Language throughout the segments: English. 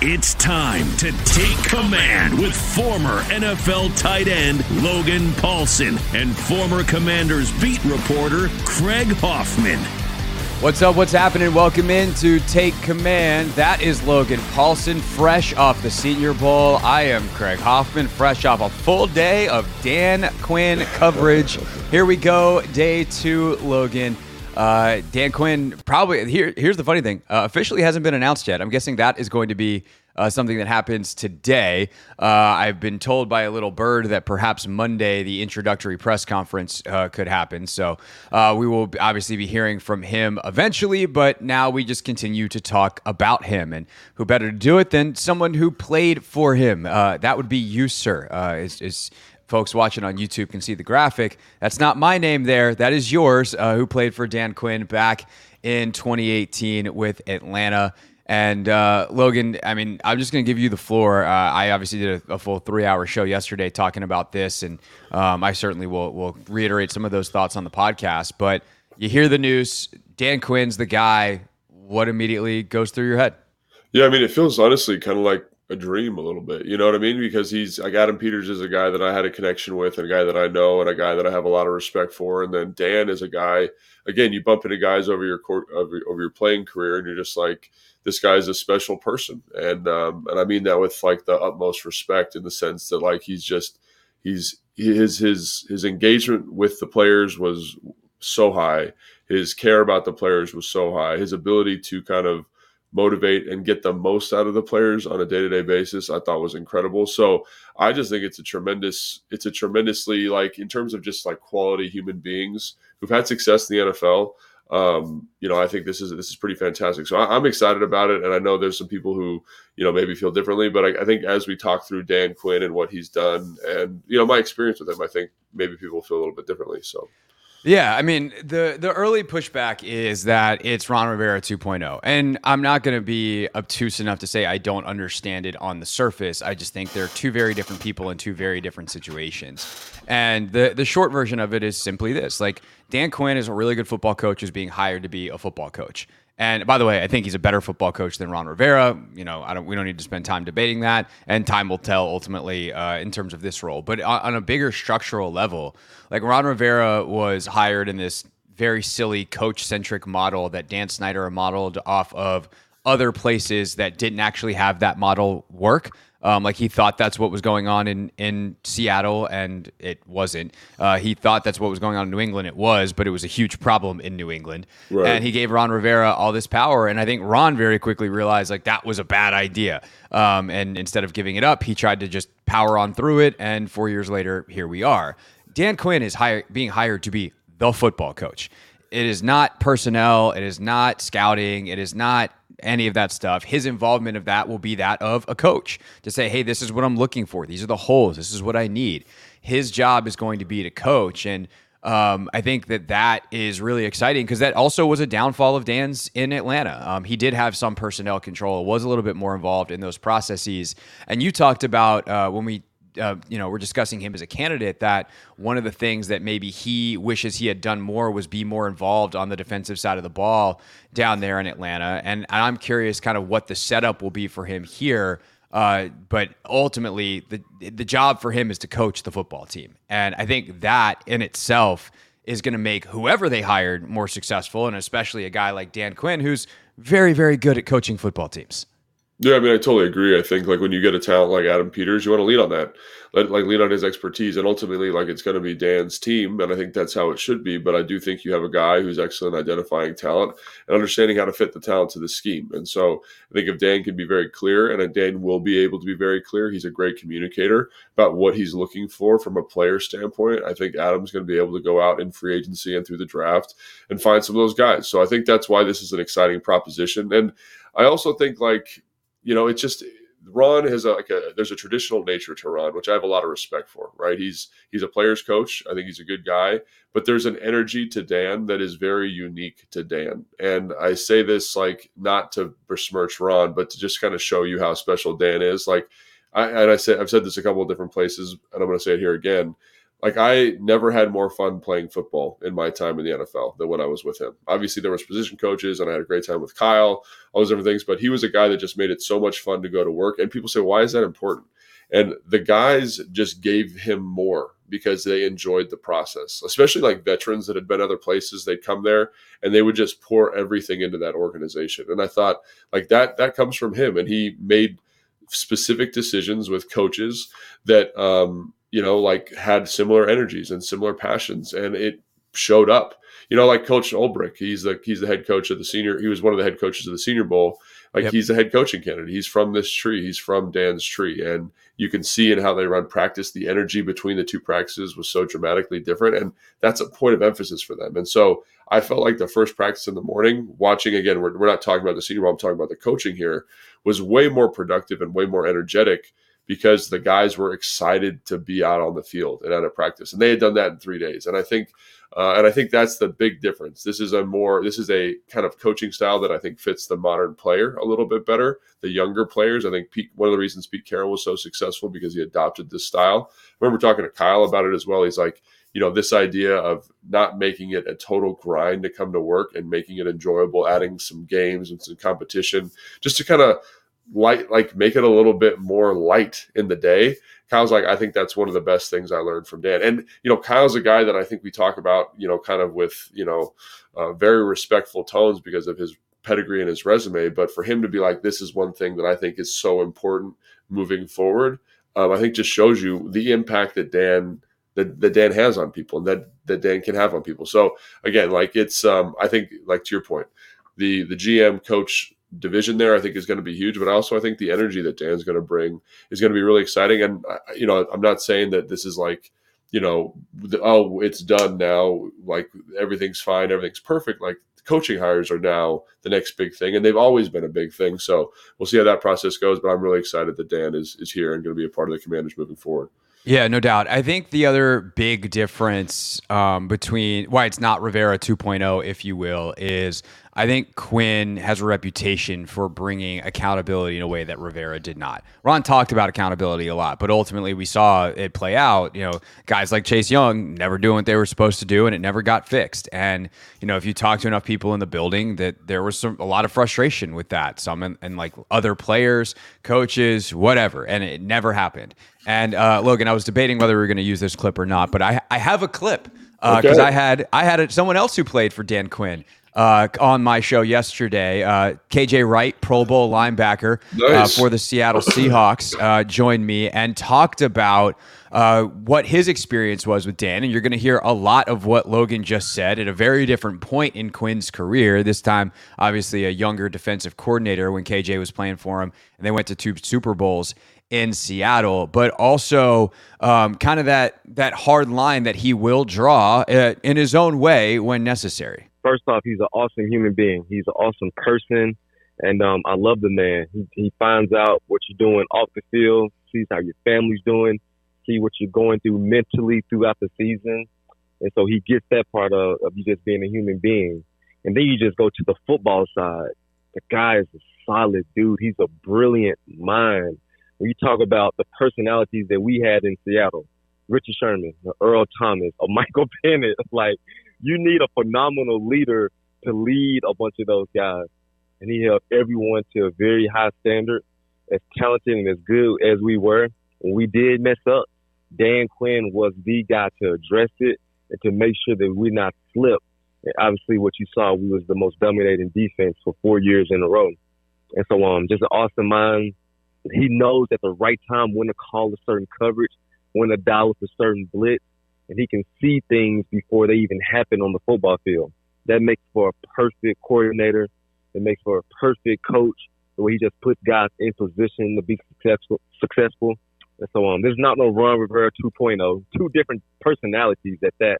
It's time to take command with former NFL tight end Logan Paulson and former Commanders beat reporter Craig Hoffman. What's up? What's happening? Welcome in to Take Command. That is Logan Paulson, fresh off the Senior Bowl. I am Craig Hoffman, fresh off a full day of Dan Quinn coverage. Here we go, day two, Logan. Uh, Dan Quinn probably here. Here's the funny thing: uh, officially hasn't been announced yet. I'm guessing that is going to be uh, something that happens today. Uh, I've been told by a little bird that perhaps Monday the introductory press conference uh, could happen. So uh, we will obviously be hearing from him eventually. But now we just continue to talk about him, and who better to do it than someone who played for him? that would be you, sir. is, is folks watching on YouTube can see the graphic. That's not my name there. That is yours, uh, who played for Dan Quinn back in 2018 with Atlanta. And uh, Logan, I mean, I'm just going to give you the floor. Uh, I obviously did a, a full three hour show yesterday talking about this, and um, I certainly will, will reiterate some of those thoughts on the podcast. But you hear the news, Dan Quinn's the guy. What immediately goes through your head? Yeah, I mean, it feels honestly kind of like a dream a little bit. You know what I mean? Because he's like Adam Peters is a guy that I had a connection with, and a guy that I know, and a guy that I have a lot of respect for. And then Dan is a guy. Again, you bump into guys over your court over, over your playing career, and you're just like, this guy's a special person, and um, and I mean that with like the utmost respect in the sense that like he's just he's his his his engagement with the players was so high. His care about the players was so high. His ability to kind of motivate and get the most out of the players on a day-to-day basis i thought was incredible. So i just think it's a tremendous it's a tremendously like in terms of just like quality human beings who've had success in the nfl um, you know i think this is this is pretty fantastic. So I, am excited about it and i know there's some people who you know maybe feel differently but I, I think as we talk through dan quinn and what he's done and you know my experience with him i think maybe people feel a little bit differently so yeah, I mean the the early pushback is that it's Ron Rivera 2.0, and I'm not going to be obtuse enough to say I don't understand it on the surface. I just think they're two very different people in two very different situations. And the the short version of it is simply this: like Dan Quinn is a really good football coach, who's being hired to be a football coach. And by the way, I think he's a better football coach than Ron Rivera. You know, I don't. We don't need to spend time debating that, and time will tell ultimately uh, in terms of this role. But on, on a bigger structural level, like Ron Rivera was hired in this very silly coach-centric model that Dan Snyder modeled off of other places that didn't actually have that model work. Um, like he thought that's what was going on in, in Seattle, and it wasn't. Uh, he thought that's what was going on in New England. It was, but it was a huge problem in New England. Right. And he gave Ron Rivera all this power, and I think Ron very quickly realized like that was a bad idea. Um, and instead of giving it up, he tried to just power on through it. And four years later, here we are. Dan Quinn is hire, being hired to be the football coach. It is not personnel. It is not scouting. It is not any of that stuff. His involvement of that will be that of a coach to say, hey, this is what I'm looking for. These are the holes. This is what I need. His job is going to be to coach. And um, I think that that is really exciting because that also was a downfall of Dan's in Atlanta. Um, he did have some personnel control, was a little bit more involved in those processes. And you talked about uh, when we uh, you know, we're discussing him as a candidate, that one of the things that maybe he wishes he had done more was be more involved on the defensive side of the ball down there in Atlanta. And I'm curious kind of what the setup will be for him here. Uh, but ultimately, the the job for him is to coach the football team, and I think that in itself is going to make whoever they hired more successful, and especially a guy like Dan Quinn, who's very, very good at coaching football teams. Yeah, I mean, I totally agree. I think like when you get a talent like Adam Peters, you want to lean on that, let like lean on his expertise, and ultimately, like it's going to be Dan's team, and I think that's how it should be. But I do think you have a guy who's excellent identifying talent and understanding how to fit the talent to the scheme. And so I think if Dan can be very clear, and Dan will be able to be very clear, he's a great communicator about what he's looking for from a player standpoint. I think Adam's going to be able to go out in free agency and through the draft and find some of those guys. So I think that's why this is an exciting proposition, and I also think like you know, it's just Ron has a, like a there's a traditional nature to Ron, which I have a lot of respect for. Right? He's he's a player's coach. I think he's a good guy, but there's an energy to Dan that is very unique to Dan. And I say this like not to besmirch Ron, but to just kind of show you how special Dan is. Like, I, and I said I've said this a couple of different places, and I'm going to say it here again like I never had more fun playing football in my time in the NFL than when I was with him. Obviously, there was position coaches, and I had a great time with Kyle, all those different things. But he was a guy that just made it so much fun to go to work. And people say, "Why is that important?" And the guys just gave him more because they enjoyed the process, especially like veterans that had been other places. They'd come there and they would just pour everything into that organization. And I thought, like that, that comes from him, and he made specific decisions with coaches that um, you know, like had similar energies and similar passions, and it showed up. You know, like Coach Ulbrich, he's the he's the head coach of the senior. He was one of the head coaches of the Senior Bowl. Like yep. he's the head coaching candidate. He's from this tree. He's from Dan's tree, and you can see in how they run practice, the energy between the two practices was so dramatically different, and that's a point of emphasis for them. And so I felt like the first practice in the morning, watching again, we're, we're not talking about the Senior Bowl. I'm talking about the coaching here, was way more productive and way more energetic because the guys were excited to be out on the field and out of practice, and they had done that in three days. And I think, uh, and I think that's the big difference. This is a more, this is a kind of coaching style that I think fits the modern player a little bit better. The younger players, I think Pete, one of the reasons Pete Carroll was so successful because he adopted this style. I remember talking to Kyle about it as well. He's like, you know, this idea of not making it a total grind to come to work and making it enjoyable, adding some games and some competition, just to kind of light like make it a little bit more light in the day. Kyle's like i think that's one of the best things i learned from dan. And you know kyle's a guy that i think we talk about you know kind of with you know uh, very respectful tones because of his pedigree and his resume. But for him to be like this is one thing that i think is so important moving forward um, i think just shows you the impact that dan that, that dan has on people and that that dan can have on people. So again like it's um, i think like to your point the the gm coach division there, I think is going to be huge. But also, I think the energy that Dan's going to bring is going to be really exciting. And uh, you know, I'm not saying that this is like, you know, the, oh, it's done now. Like everything's fine, everything's perfect. Like coaching hires are now the next big thing, and they've always been a big thing. So we'll see how that process goes. But I'm really excited that Dan is is here and going to be a part of the Commanders moving forward. Yeah, no doubt. I think the other big difference um, between why it's not Rivera 2.0, if you will, is I think Quinn has a reputation for bringing accountability in a way that Rivera did not. Ron talked about accountability a lot, but ultimately we saw it play out. You know, guys like Chase Young never doing what they were supposed to do, and it never got fixed. And you know, if you talk to enough people in the building, that there was some a lot of frustration with that. Some and, and like other players, coaches, whatever, and it never happened. And uh, Logan, I was debating whether we were going to use this clip or not, but I I have a clip because uh, okay. I had I had a, someone else who played for Dan Quinn uh, on my show yesterday. Uh, KJ Wright, Pro Bowl linebacker uh, for the Seattle Seahawks, uh, joined me and talked about uh, what his experience was with Dan. And you're going to hear a lot of what Logan just said at a very different point in Quinn's career. This time, obviously, a younger defensive coordinator when KJ was playing for him, and they went to two Super Bowls in Seattle, but also um, kind of that that hard line that he will draw uh, in his own way when necessary. First off, he's an awesome human being. He's an awesome person, and um, I love the man. He, he finds out what you're doing off the field, sees how your family's doing, see what you're going through mentally throughout the season, and so he gets that part of, of you just being a human being. And then you just go to the football side. The guy is a solid dude. He's a brilliant mind. When you talk about the personalities that we had in Seattle, Richard Sherman, Earl Thomas, Michael Bennett, like you need a phenomenal leader to lead a bunch of those guys. And he held everyone to a very high standard. As talented and as good as we were, when we did mess up, Dan Quinn was the guy to address it and to make sure that we not slip. And obviously, what you saw, we was the most dominating defense for four years in a row. And so, um, just an awesome mind. He knows at the right time when to call a certain coverage, when to dial with a certain blitz, and he can see things before they even happen on the football field. That makes for a perfect coordinator. It makes for a perfect coach, the way he just puts guys in position to be successful. Successful. And so, um, there's not no Ron Rivera 2.0. Two different personalities at that.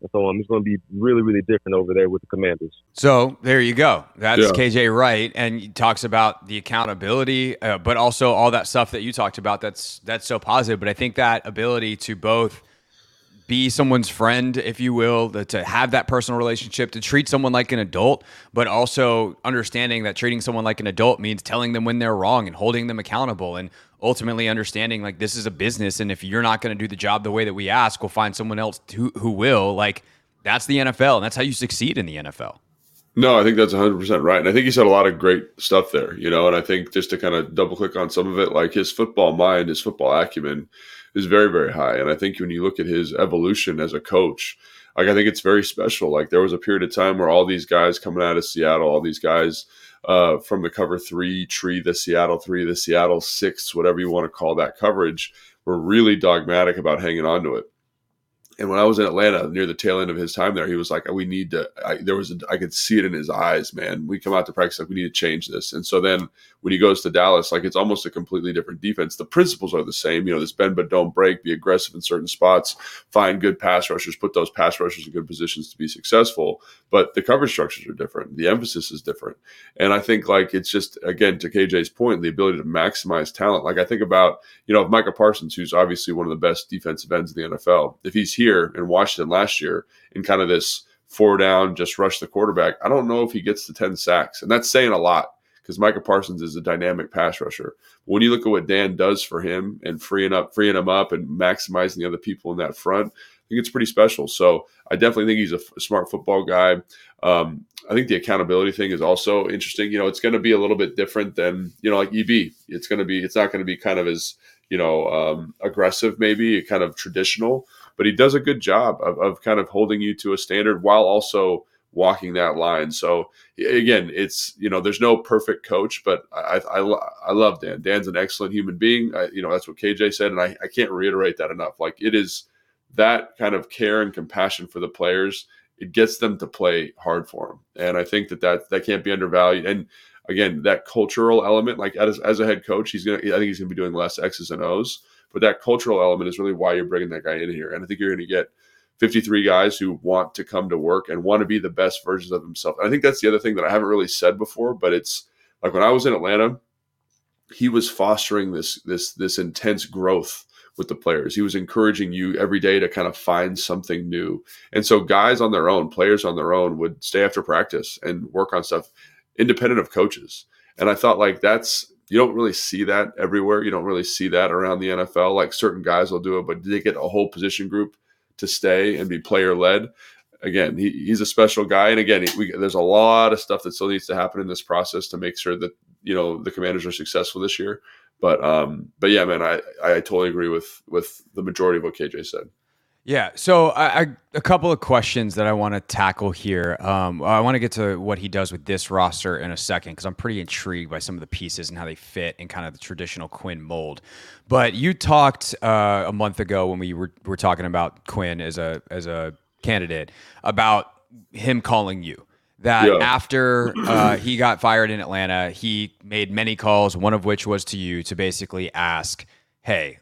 And so, um, it's going to be really, really different over there with the Commanders. So there you go. That's Yeah. KJ Wright, and he talks about the accountability, uh, but also all that stuff that you talked about. That's that's so positive. But I think that ability to both be someone's friend, if you will, to have that personal relationship, to treat someone like an adult, but also understanding that treating someone like an adult means telling them when they're wrong and holding them accountable, and ultimately understanding like this is a business, and if you're not going to do the job the way that we ask, we'll find someone else who who will. Like that's the NFL, and that's how you succeed in the NFL. No, I think that's 100% right. And I think he said a lot of great stuff there, you know, and I think just to kind of double click on some of it, like his football mind, his football acumen is very, very high. And I think when you look at his evolution as a coach, like I think it's very special. Like there was a period of time where all these guys coming out of Seattle, all these guys uh, from the cover three tree, the Seattle three, the Seattle six, whatever you want to call that coverage, were really dogmatic about hanging on to it. And when I was in Atlanta near the tail end of his time there, he was like, "We need to." I, there was, a, I could see it in his eyes, man. We come out to practice like we need to change this. And so then when he goes to Dallas, like it's almost a completely different defense. The principles are the same, you know, this bend but don't break, be aggressive in certain spots, find good pass rushers, put those pass rushers in good positions to be successful. But the coverage structures are different. The emphasis is different. And I think like it's just again to KJ's point, the ability to maximize talent. Like I think about, you know, if Parsons, who's obviously one of the best defensive ends in the NFL, if he's here in Washington last year in kind of this four down, just rush the quarterback, I don't know if he gets to 10 sacks. And that's saying a lot because Micah Parsons is a dynamic pass rusher. When you look at what Dan does for him and freeing up, freeing him up and maximizing the other people in that front, I think it's pretty special. So I definitely think he's a, f- smart football guy. Um, I think the accountability thing is also interesting. You know, it's going to be a little bit different than you know, like EB. It's going to be, it's not going to be kind of as you know um, aggressive, maybe kind of traditional, but he does a good job of, of kind of holding you to a standard while also walking that line. So again, it's you know, there's no perfect coach, but I I, I love Dan. Dan's an excellent human being. I, you know, that's what KJ said, and I, I can't reiterate that enough. Like it is that kind of care and compassion for the players. It gets them to play hard for them, and I think that that that can't be undervalued. And again, that cultural element, like as, as a head coach, he's gonna. I think he's gonna be doing less X's and O's, but that cultural element is really why you're bringing that guy in here. And I think you're gonna get 53 guys who want to come to work and want to be the best versions of themselves. And I think that's the other thing that I haven't really said before, but it's like when I was in Atlanta, he was fostering this this this intense growth with the players. He was encouraging you every day to kind of find something new. And so guys on their own, players on their own would stay after practice and work on stuff independent of coaches. And I thought like that's you don't really see that everywhere. You don't really see that around the NFL. Like certain guys will do it, but they get a whole position group to stay and be player led. Again, he, he's a special guy, and again, we, there's a lot of stuff that still needs to happen in this process to make sure that you know the Commanders are successful this year. But um, but yeah, man, I I totally agree with with the majority of what KJ said. Yeah. So I, I, a couple of questions that I want to tackle here. Um, I want to get to what he does with this roster in a second because I'm pretty intrigued by some of the pieces and how they fit in kind of the traditional Quinn mold. But you talked uh, a month ago when we were, were talking about Quinn as a as a candidate about him calling you. That yeah. after uh, he got fired in Atlanta, he made many calls. One of which was to you to basically ask, "Hey,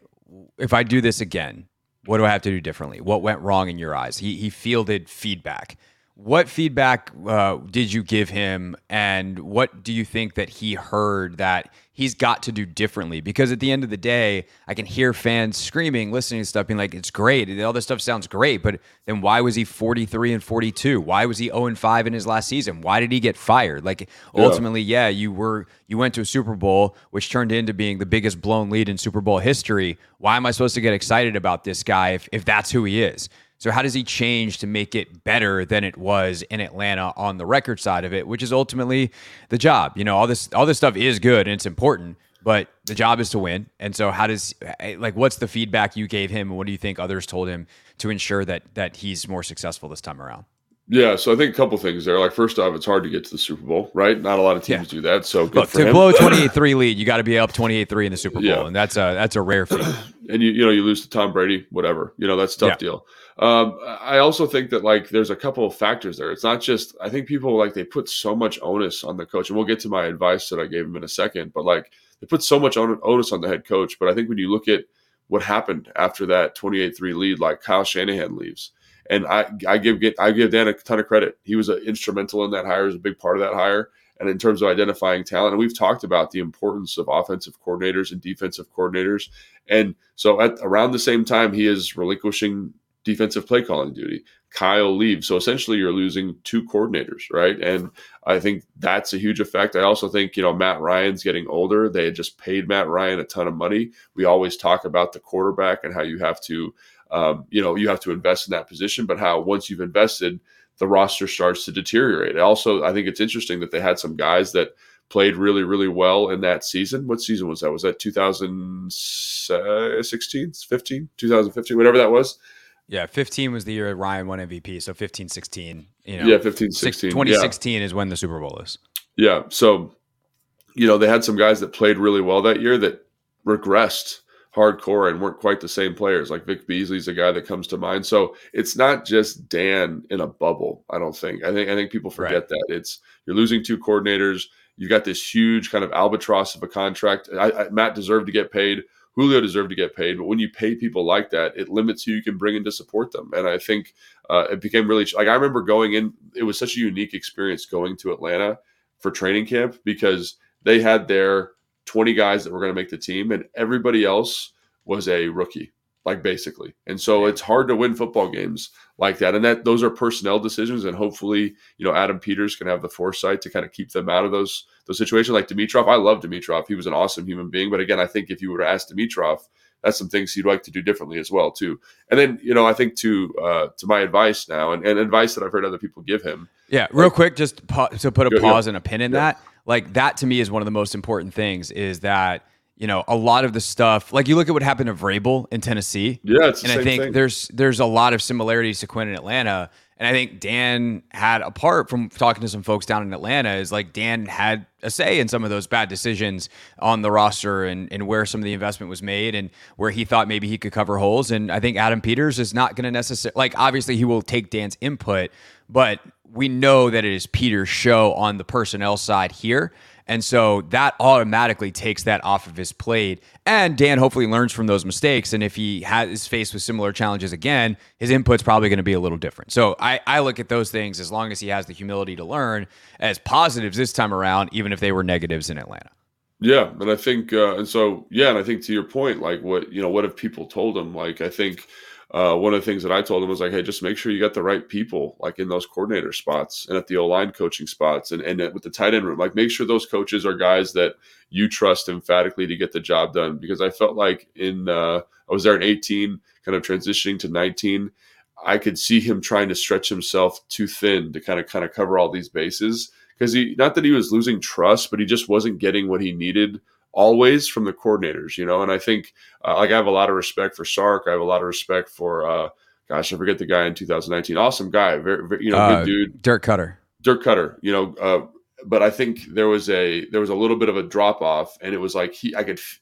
if I do this again." What do I have to do differently? What went wrong in your eyes? He he fielded feedback. What feedback uh, did you give him, and what do you think that he heard that he's got to do differently? Because at the end of the day, I can hear fans screaming, listening to stuff, being like, "It's great, all this stuff sounds great," but then why was he forty three and forty two? Why was he zero and five in his last season? Why did he get fired? Like ultimately, yeah. yeah, you were you went to a Super Bowl, which turned into being the biggest blown lead in Super Bowl history. Why am I supposed to get excited about this guy if if that's who he is? So how does he change to make it better than it was in Atlanta on the record side of it, which is ultimately the job. You know, all this all this stuff is good and it's important, but the job is to win. And so how does eh, like what's the feedback you gave him and what do you think others told him to ensure that that he's more successful this time around? Yeah, so I think a couple things there. Like first off, it's hard to get to the Super Bowl, right? Not a lot of teams yeah. do that. So Look, to him. blow a 28-3 lead, you got to be up 28-3 in the Super Bowl, yeah. and that's a that's a rare feat. and you you know you lose to Tom Brady, whatever. You know that's a tough yeah. deal. Um, I also think that like there's a couple of factors there. It's not just I think people like they put so much onus on the coach, and we'll get to my advice that I gave him in a second. But like they put so much onus on the head coach. But I think when you look at what happened after that 28-3 lead, like Kyle Shanahan leaves and I, I give I give Dan a ton of credit. He was instrumental in that hire, was a big part of that hire. And in terms of identifying talent, and we've talked about the importance of offensive coordinators and defensive coordinators. And so at around the same time, he is relinquishing defensive play calling duty. Kyle leaves. So essentially you're losing two coordinators, right? And I think that's a huge effect. I also think, you know, Matt Ryan's getting older. They had just paid Matt Ryan a ton of money. We always talk about the quarterback and how you have to um, you know, you have to invest in that position, but how once you've invested, the roster starts to deteriorate. Also, I think it's interesting that they had some guys that played really, really well in that season. What season was that? Was that 2016, 15, 2015, whatever that was? Yeah, 15 was the year Ryan won MVP. So 15, 16, you know. Yeah, 15, 16. 2016 yeah. is when the Super Bowl is. Yeah. So, you know, they had some guys that played really well that year that regressed hardcore and weren't quite the same players. Like Vic Beasley's a guy that comes to mind. So it's not just Dan in a bubble. I don't think. I think I think people forget right. that it's you're losing two coordinators. You've got this huge kind of albatross of a contract. I, I, Matt deserved to get paid. Julio deserved to get paid, but when you pay people like that, it limits who you can bring in to support them. And I think uh, it became really like I remember going in. It was such a unique experience going to Atlanta for training camp because they had their 20 guys that were going to make the team, and everybody else was a rookie, like basically. And so it's hard to win football games like that. And that those are personnel decisions, and hopefully, you know, Adam Peters can have the foresight to kind of keep them out of those those situations. Like Dimitroff, I love Dimitroff. he was an awesome human being. But again, I think if you were to ask Dimitroff, that's some things he'd like to do differently as well too. And then you know I think to uh, to my advice now and, and advice that I've heard other people give him. Yeah, real like, quick, just pa- to put a pause and a pin in yeah. that like that to me is one of the most important things is that you know a lot of the stuff like you look at what happened to Vrabel in Tennessee. Yeah and I think thing. there's there's a lot of similarities to Quinn in Atlanta. And I think Dan had apart from talking to some folks down in Atlanta is like Dan had a say in some of those bad decisions on the roster and, and where some of the investment was made and where he thought maybe he could cover holes. And I think Adam Peters is not going to necessarily like obviously he will take Dan's input but we know that it is Peter's show on the personnel side here. And so that automatically takes that off of his plate. And Dan hopefully learns from those mistakes. And if he has faced with similar challenges again, his input's probably going to be a little different. So I, I look at those things as long as he has the humility to learn as positives this time around, even if they were negatives in Atlanta. Yeah, and I think, uh, and so yeah, and I think to your point, like what you know, what have people told him? Like I think uh, one of the things that I told him was like, hey, just make sure you got the right people, like in those coordinator spots and at the O line coaching spots and, and with the tight end room. Like, make sure those coaches are guys that you trust emphatically to get the job done. Because I felt like in, uh, I was there in 18, kind of transitioning to 19. I could see him trying to stretch himself too thin to kind of kind of cover all these bases because he not that he was losing trust, but he just wasn't getting what he needed always from the coordinators, you know. And I think uh, like I have a lot of respect for Sark. I have a lot of respect for uh, gosh, I forget the guy in 2019. Awesome guy, very, very you know, Uh, good dude. Dirk Koetter. Dirk Koetter, you know, uh, but I think there was a there was a little bit of a drop off, and it was like he I could f-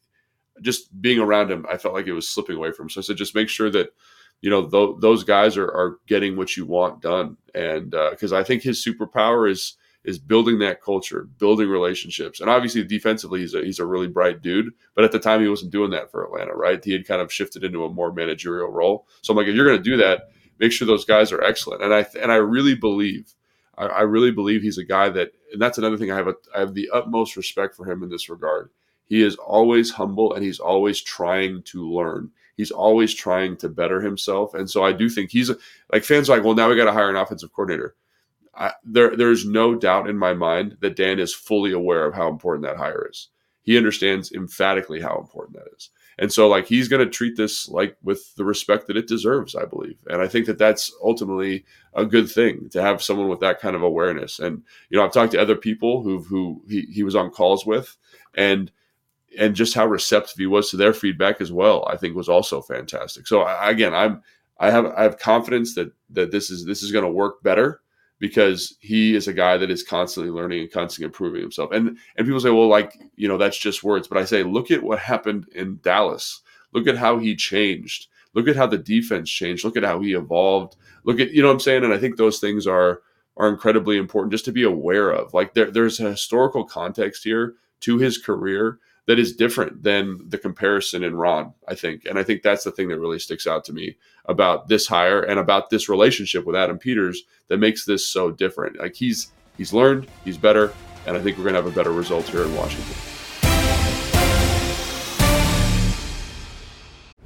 just being around him, I felt like it was slipping away from him. So I said, just make sure that you know th- those guys are are getting what you want done, and because I think his superpower is is building that culture, building relationships, and obviously defensively he's a he's a really bright dude. But at the time he wasn't doing that for Atlanta, right? He had kind of shifted into a more managerial role. So I'm like, if you're going to do that, make sure those guys are excellent. And I and I really believe I, I really believe he's a guy that, and that's another thing I have a, I have the utmost respect for him in this regard. He is always humble and he's always trying to learn. He's always trying to better himself, and so I do think he's a, like fans are like, well, now we got to hire an offensive coordinator. There, there's no doubt in my mind that Dan is fully aware of how important that hire is. He understands emphatically how important that is, and so like he's going to treat this like with the respect that it deserves, I believe. And I think that that's ultimately a good thing to have someone with that kind of awareness. And you know, I've talked to other people who who he, he was on calls with, and and just how receptive he was to their feedback as well, I think was also fantastic. So I, again, I'm I have I have confidence that that this is this is going to work better because he is a guy that is constantly learning and constantly improving himself. And and people say, well, like you know, that's just words. But I say, look at what happened in Dallas. Look at how he changed. Look at how the defense changed. Look at how he evolved. Look at you know what I'm saying. And I think those things are are incredibly important just to be aware of. Like there, there's a historical context here to his career that is different than the comparison in Ron, I think. And I think that's the thing that really sticks out to me about this hire and about this relationship with Adam Peters that makes this so different. Like he's he's learned, he's better, and I think we're gonna have a better result here in Washington.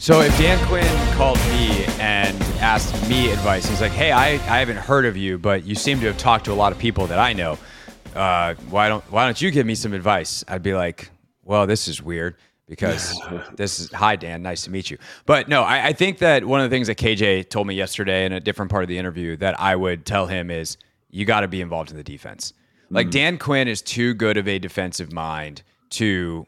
So if Dan Quinn called me and asked me advice, he's like, "Hey, I, I haven't heard of you, but you seem to have talked to a lot of people that I know. Uh, why don't Why don't you give me some advice?" I'd be like, "Well, this is weird because this is hi Dan, nice to meet you." But no, I, I think that one of the things that KJ told me yesterday in a different part of the interview that I would tell him is, you got to be involved in the defense. Like Dan Quinn is too good of a defensive mind to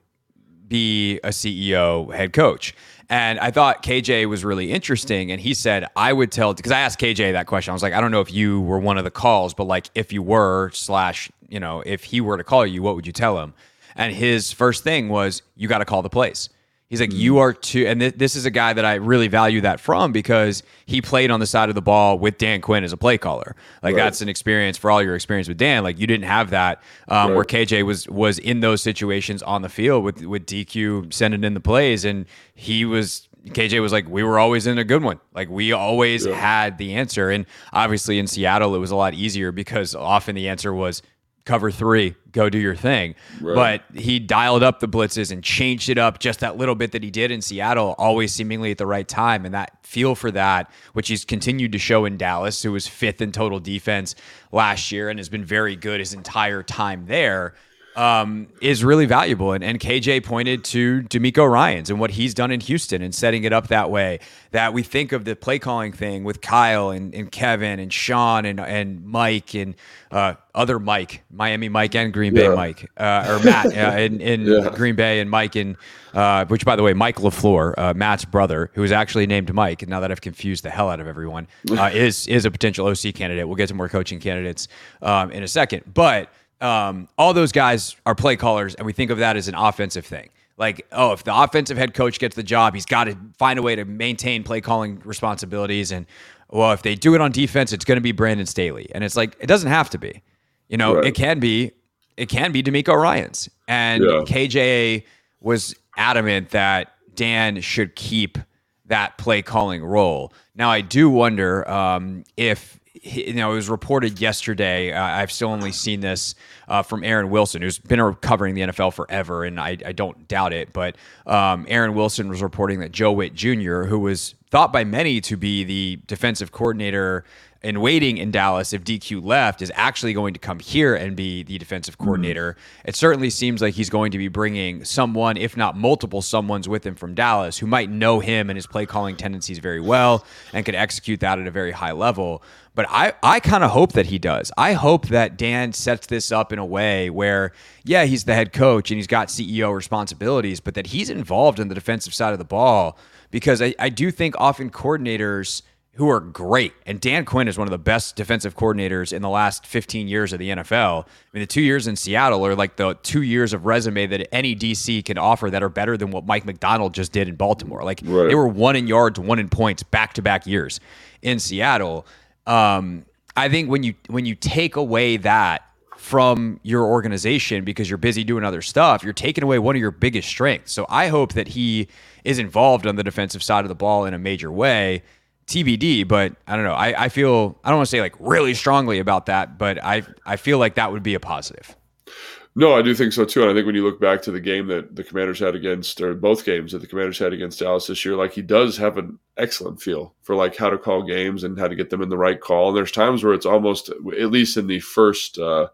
be a CEO head coach. And I thought KJ was really interesting. And he said, I would tell, because I asked KJ that question. I was like, I don't know if you were one of the calls, but like if you were, slash, you know, if he were to call you, what would you tell him? And his first thing was, you got to call the plays. He's like, you are too, and th- this is a guy that I really value that from because he played on the side of the ball with Dan Quinn as a play caller. Like Right. that's an experience for all your experience with Dan. Like you didn't have that um, where KJ was was in those situations on the field with with DQ sending in the plays, and he was KJ was like, we were always in a good one. Like we always had the answer, and obviously in Seattle it was a lot easier because often the answer was cover three, go do your thing. Right. But he dialed up the blitzes and changed it up just that little bit that he did in Seattle, always seemingly at the right time. And that feel for that, which he's continued to show in Dallas, who was fifth in total defense last year and has been very good his entire time there. Um, is really valuable. And, and KJ pointed to DeMeco Ryans and what he's done in Houston and setting it up that way. That we think of the play calling thing with Kyle and, and Kevin and Sean and, and Mike and uh, other Mike, Miami Mike and Green Bay Yeah. Mike, uh, or Matt uh, in, in Yeah. Green Bay and Mike in, uh, which by the way, Mike LaFleur, uh, Matt's brother, who is actually named Mike, and now that I've confused the hell out of everyone, uh, is is a potential OC candidate. We'll get to more coaching candidates um, in a second, but um, all those guys are play callers, and we think of that as an offensive thing. like, oh, if the offensive head coach gets the job, he's got to find a way to maintain play calling responsibilities. And well, if they do it on defense, it's going to be Brandon Staley. And it's like it doesn't have to be. You know, right. it can be. It can be DeMeco Ryans. And yeah. KJ was adamant that Dan should keep that play calling role. Now, I do wonder um, if you know, it was reported yesterday. Uh, I've still only seen this uh, from Aaron Wilson, who's been covering the NFL forever, and I, I don't doubt it. But um, Aaron Wilson was reporting that Joe Whitt Jr., who was thought by many to be the defensive coordinator in waiting in Dallas if DQ left is actually going to come here and be the defensive mm-hmm. coordinator. Mm-hmm. It certainly seems like he's going to be bringing someone, if not multiple someone's with him from Dallas who might know him and his play calling tendencies very well and could execute that at a very high level. But I, I kind of hope that he does. I hope that Dan sets this up in a way where, yeah, he's the head coach and he's got CEO responsibilities, but that he's involved in the defensive side of the ball because I, I do think often coordinators – who are great. And Dan Quinn is one of the best defensive coordinators in the last 15 years of the NFL. I mean, the two years in Seattle are like the two years of resume that any DC can offer that are better than what Mike Macdonald just did in Baltimore. Like right. they were one in yards, one in points, back to back years in Seattle. Um, I think when you when you take away that from your organization because you're busy doing other stuff, you're taking away one of your biggest strengths. So I hope that he is involved on the defensive side of the ball in a major way TBD, but I don't know. I, I feel I don't want to say like really strongly about that, but I I feel like that would be a positive. No, I do think so too. And I think when you look back to the game that the Commanders had against, or both games that the Commanders had against Dallas this year, like he does have an excellent feel for like how to call games and how to get them in the right call. And there's times where it's almost, at least in the first uh,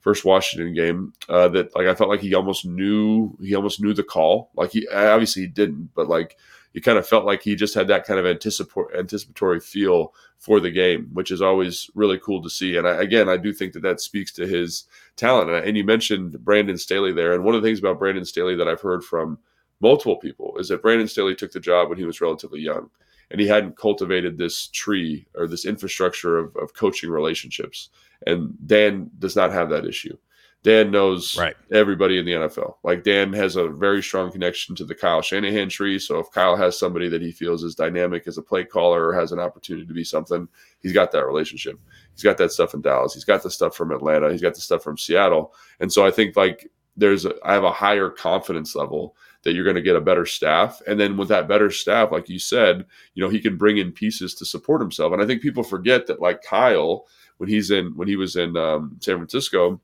first Washington game, uh, that like I felt like he almost knew he almost knew the call. Like he obviously he didn't, but like you kind of felt like he just had that kind of anticipatory, anticipatory feel for the game, which is always really cool to see. And I, again, I do think that that speaks to his talent. And, and you mentioned Brandon Staley there, and one of the things about Brandon Staley that I've heard from multiple people is that Brandon Staley took the job when he was relatively young and he hadn't cultivated this tree or this infrastructure of, of coaching relationships. And Dan does not have that issue. Dan knows right. everybody in the NFL. Like Dan has a very strong connection to the Kyle Shanahan tree. So if Kyle has somebody that he feels is dynamic as a play caller or has an opportunity to be something, he's got that relationship. He's got that stuff in Dallas. He's got the stuff from Atlanta. He's got the stuff from Seattle. And so I think like there's a, I have a higher confidence level that you're going to get a better staff. And then with that better staff, like you said, you know, he can bring in pieces to support himself. And I think people forget that like Kyle, when he's in when he was in um, San Francisco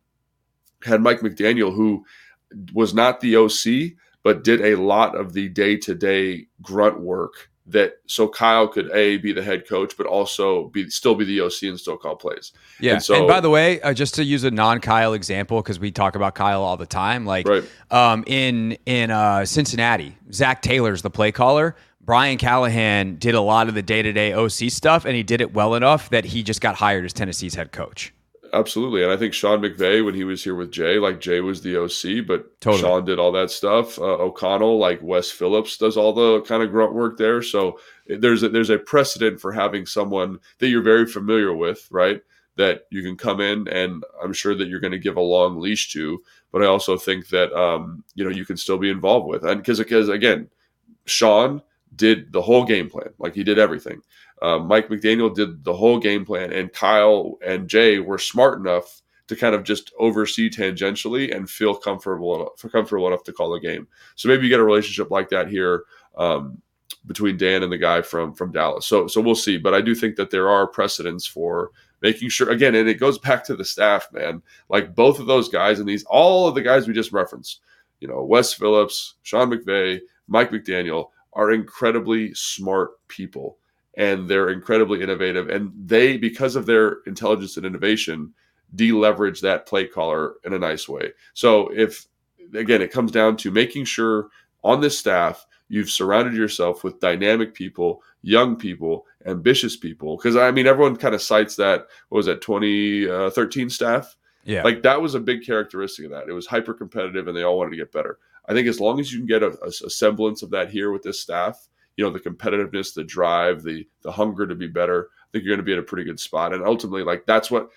had Mike McDaniel, who was not the OC, but did a lot of the day to day grunt work that so Kyle could a be the head coach, but also be still be the OC and still call plays. Yeah. And, so, and by the way, uh, just to use a non Kyle example, because we talk about Kyle all the time, like right. um, in in uh, Cincinnati, Zac Taylor's the play caller. Brian Callahan did a lot of the day to day OC stuff, and he did it well enough that he just got hired as Tennessee's head coach. Absolutely. And I think Sean McVay, when he was here with Jay, like Jay was the OC, but totally. Sean did all that stuff. Uh, O'Connell, like Wes Phillips, does all the kind of grunt work there. So there's a, there's a precedent for having someone that you're very familiar with, right? That you can come in and I'm sure that you're going to give a long leash to. But I also think that, um, you know, you can still be involved with. And because, because again, Sean did the whole game plan, like he did everything. Uh, Mike McDaniel did the whole game plan, and Kyle and Jay were smart enough to kind of just oversee tangentially and feel comfortable enough, comfortable enough to call the game. So maybe you get a relationship like that here um, between Dan and the guy from from Dallas. So so we'll see. But I do think that there are precedents for making sure again, and it goes back to the staff, man. Like both of those guys and these all of the guys we just referenced, you know, Wes Phillips, Sean McVay, Mike McDaniel are incredibly smart people and they're incredibly innovative. And they, because of their intelligence and innovation, deleverage that play caller in a nice way. So if again, it comes down to making sure on this staff you've surrounded yourself with dynamic people, young people, ambitious people. Because I mean, everyone kind of cites that. What was that 2013 uh, staff? Yeah, like that was a big characteristic of that. It was hyper competitive, and they all wanted to get better. I think as long as you can get a, a semblance of that here with this staff, you know the competitiveness the drive the the hunger to be better i think you're going to be in a pretty good spot and ultimately like that's what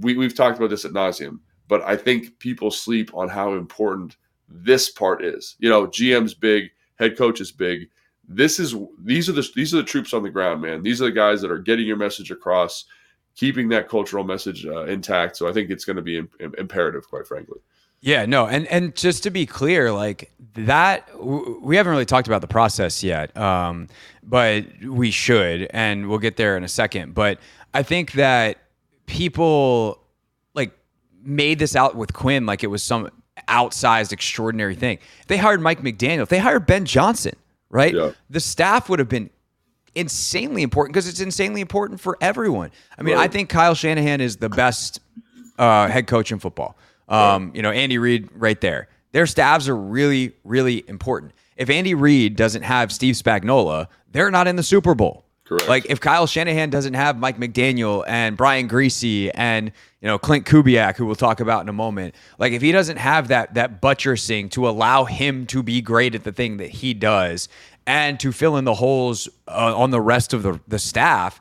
we, we've talked about this at nauseum but i think people sleep on how important this part is. You know, GM's big, head coach is big. This is these are the these are the troops on the ground, man. These are the guys that are getting your message across, keeping that cultural message uh, intact. So I think it's going to be Im- imperative, quite frankly. Yeah, no, and and just to be clear, like that, we haven't really talked about the process yet, um, but we should, and we'll get there in a second. But I think that people like made this out with Quinn like it was some outsized, extraordinary thing. If they hired Mike McDaniel, if they hired Ben Johnson, right? Yeah. The staff would have been insanely important because it's insanely important for everyone. I mean, right. I think Kyle Shanahan is the best uh, head coach in football. Um, You know, Andy Reid right there. Their staffs are really, really important. If Andy Reid doesn't have Steve Spagnuolo, they're not in the Super Bowl. Correct. Like if Kyle Shanahan doesn't have Mike McDaniel and Brian Griese and you know Klint Kubiak, who we'll talk about in a moment, like if he doesn't have that that buttressing to allow him to be great at the thing that he does and to fill in the holes uh, on the rest of the the staff,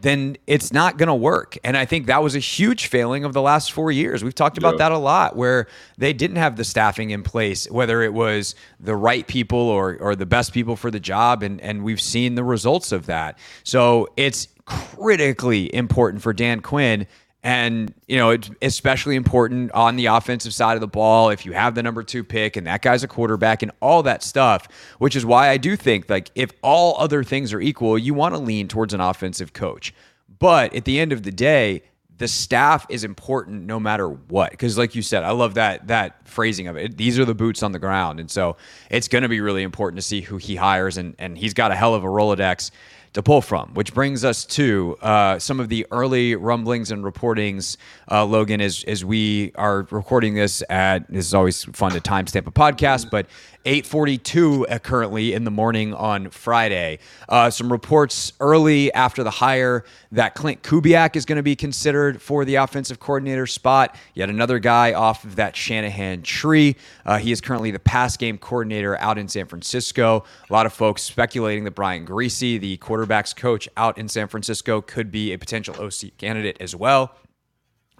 then it's not going to work. And I think that was a huge failing of the last four years. We've talked about yeah. that a lot, where they didn't have the staffing in place, whether it was the right people or or the best people for the job, and and we've seen the results of that. So it's critically important for Dan Quinn and, you know, it's especially important on the offensive side of the ball if you have the number two pick and that guy's a quarterback and all that stuff, which is why I do think, like, if all other things are equal, you want to lean towards an offensive coach. But at the end of the day, the staff is important no matter what. Because like you said i love that that phrasing of it. These are the boots on the ground. And so it's going to be really important to see who he hires and and he's got a hell of a rolodex to pull from, which brings us to uh, some of the early rumblings and reportings, uh, Logan, as, as we are recording this at, this is always fun to timestamp a podcast, but 8:42 uh, currently in the morning on Friday. Uh, some reports early after the hire that Klint Kubiak is going to be considered for the offensive coordinator spot. Yet another guy off of that Shanahan tree. Uh, he is currently the pass game coordinator out in San Francisco. A lot of folks speculating that Brian Griese, the quarterbacks coach out in San Francisco, could be a potential OC candidate as well.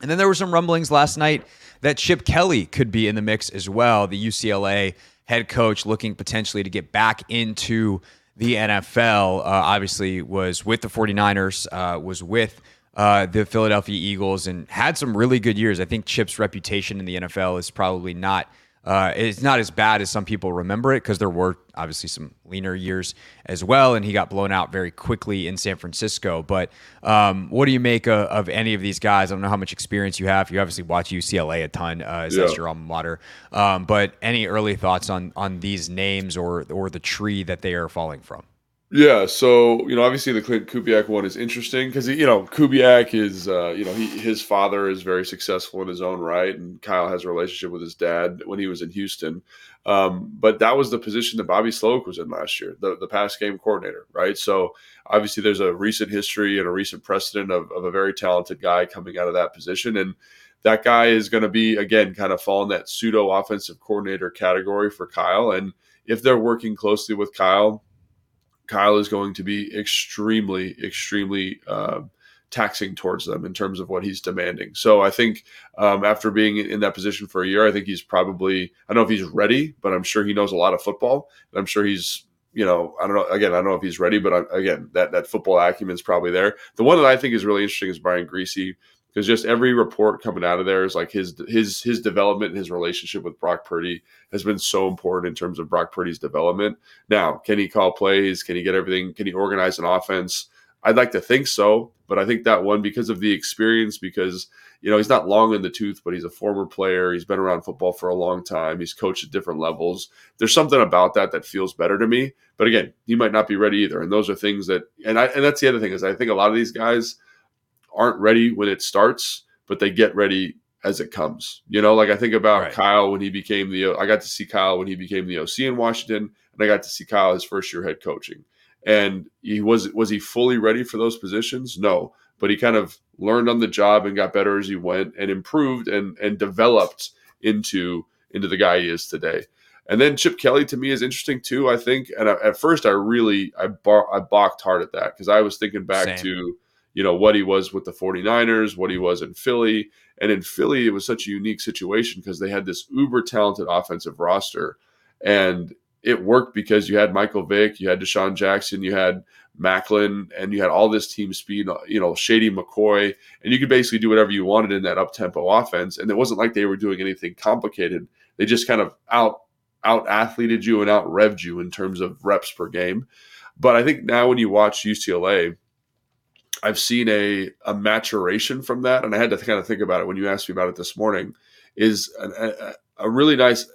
And then there were some rumblings last night that Chip Kelly could be in the mix as well. The UCLA head coach looking potentially to get back into the NFL. Uh, obviously, was with the 49ers, uh, was with uh, the Philadelphia Eagles, and had some really good years. I think Chip's reputation in the NFL is probably not uh, it's not as bad as some people remember it because there were obviously some leaner years as well, and he got blown out very quickly in San Francisco. But um, what do you make of, of, any of these guys? I don't know how much experience you have. You obviously watch UCLA a ton, uh, as yeah. that's your alma mater. Um, but any early thoughts on on these names or or the tree that they are falling from? Yeah, so you know, obviously the Klint Kubiak one is interesting because you know Kubiak is, uh, you know, he, his father is very successful in his own right, and Kyle has a relationship with his dad when he was in Houston. Um, but that was the position that Bobby Slowik was in last year, the the pass game coordinator, right? So obviously there's a recent history and a recent precedent of, of a very talented guy coming out of that position, and that guy is going to be again kind of fall in that pseudo offensive coordinator category for Kyle, and if they're working closely with Kyle Kyle is going to be extremely, extremely uh, taxing towards them in terms of what he's demanding. So I think um, after being in that position for a year, I think he's probably, I don't know if he's ready, but I'm sure he knows a lot of football. And I'm sure he's, you know, I don't know, again, I don't know if he's ready, but I, uh, again, that, that football acumen is probably there. The one that I think is really interesting is Brian Griese because just every report coming out of there is like his his his development and his relationship with Brock Purdy has been so important in terms of Brock Purdy's development. Now, can he call plays? Can he get everything? Can he organize an offense? I'd like to think so, but I think that one because of the experience, because you know he's not long in the tooth, but he's a former player. He's been around football for a long time. He's coached at different levels. There's something about that that feels better to me. But again, he might not be ready either. And those are things that, and I, and that's the other thing is I think a lot of these guys aren't ready when it starts, but they get ready as it comes. You know, like I think about right. Kyle when he became the I got to see Kyle when he became the OC in Washington, and I got to see Kyle his first year head coaching. And he was was he fully ready for those positions? No, but he kind of learned on the job and got better as he went and improved and and developed into into the guy he is today. And then Chip Kelly to me is interesting too. I think, and I, at first I really I bar, I balked hard at that because I was thinking back Same. to you know, what he was with the 49ers, what he was in Philly. And in Philly, it was such a unique situation because they had this uber talented offensive roster. And it worked because you had Michael Vick, you had DeSean Jackson, you had Maclin and you had all this team speed, you know, Shady McCoy, and you could basically do whatever you wanted in that up tempo offense. And it wasn't like they were doing anything complicated. They just kind of out out athleted you and out revved you in terms of reps per game. But I think now when you watch UCLA, I've seen a a maturation from that, and I had to kind of think about it when you asked me about it this morning. Is a, a really nice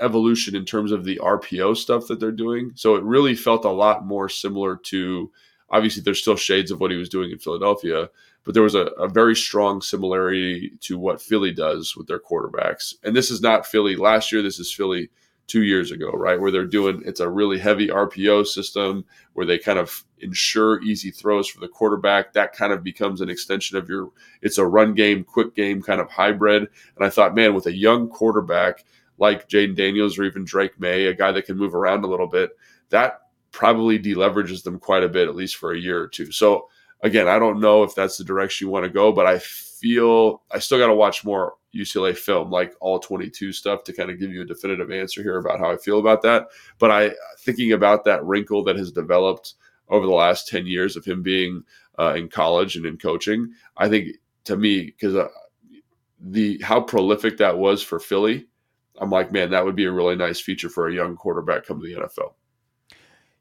evolution in terms of the RPO stuff that they're doing. So it really felt a lot more similar to obviously there's still shades of what he was doing in Philadelphia, but there was a, a, very strong similarity to what Philly does with their quarterbacks. And this is not Philly last year, this is Philly two years ago, right? Where they're doing it's a really heavy RPO system where they kind of ensure easy throws for the quarterback. That kind of becomes an extension of your it's a run game, quick game kind of hybrid. And I thought, man, with a young quarterback like Jayden Daniels or even Drake Maye, a guy that can move around a little bit, that probably deleverages them quite a bit, at least for a year or two. So again, I don't know if that's the direction you want to go, but I feel I still got to watch more UCLA film, like all 22 stuff, to kind of give you a definitive answer here about how I feel about that. But I thinking about that wrinkle that has developed over the last 10 years of him being uh, in college and in coaching, I think to me because uh, the how prolific that was for Philly I'm like, man, that would be a really nice feature for a young quarterback come to the NFL.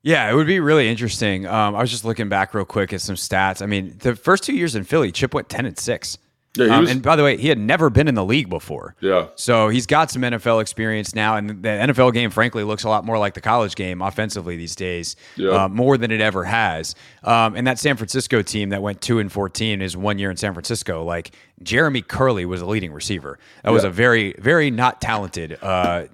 Yeah, it would be really interesting. Um, I was just looking back real quick at some stats. I mean, the first two years in Philly, Chip went ten and six. Yeah, um, was, and by the way, he had never been in the league before. Yeah. So he's got some NFL experience now, and the NFL game, frankly, looks a lot more like the college game offensively these days, yeah. uh, more than it ever has. Um, and that San Francisco team that went two and fourteen is one year in San Francisco. Like Jeremy Kerley was a leading receiver. That yeah. was a very, very not talented, uh,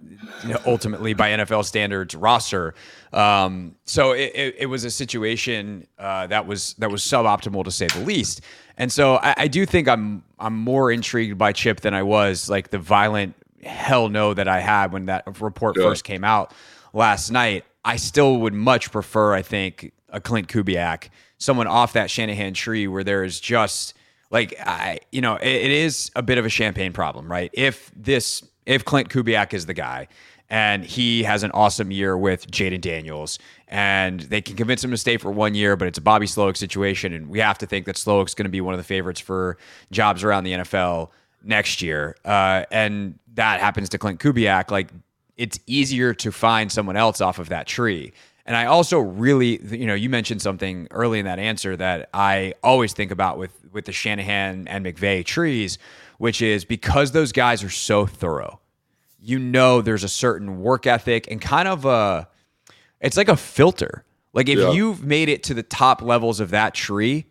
ultimately by NFL standards, roster. Um, so it, it, it, was a situation uh, that was that was suboptimal to say the least. And so I, I, do think I'm I'm more intrigued by Chip than I was like the violent hell no that I had when that report yeah. first came out last night. I still would much prefer, I think, a Klint Kubiak, someone off that Shanahan tree where there is just like I, you know, it, it is a bit of a champagne problem, right? If this, if Klint Kubiak is the guy, and he has an awesome year with Jayden Daniels. And they can convince him to stay for one year, but it's a Bobby Slowik situation. And we have to think that Slowik's going to be one of the favorites for jobs around the NFL next year. Uh, and that happens to Klint Kubiak. Like, it's easier to find someone else off of that tree. And I also really, you know, you mentioned something early in that answer that I always think about with with the Shanahan and McVay trees, which is because those guys are so thorough you know there's a certain work ethic and kind of a it's like a filter. Like if yeah. you've made it to the top levels of that tree,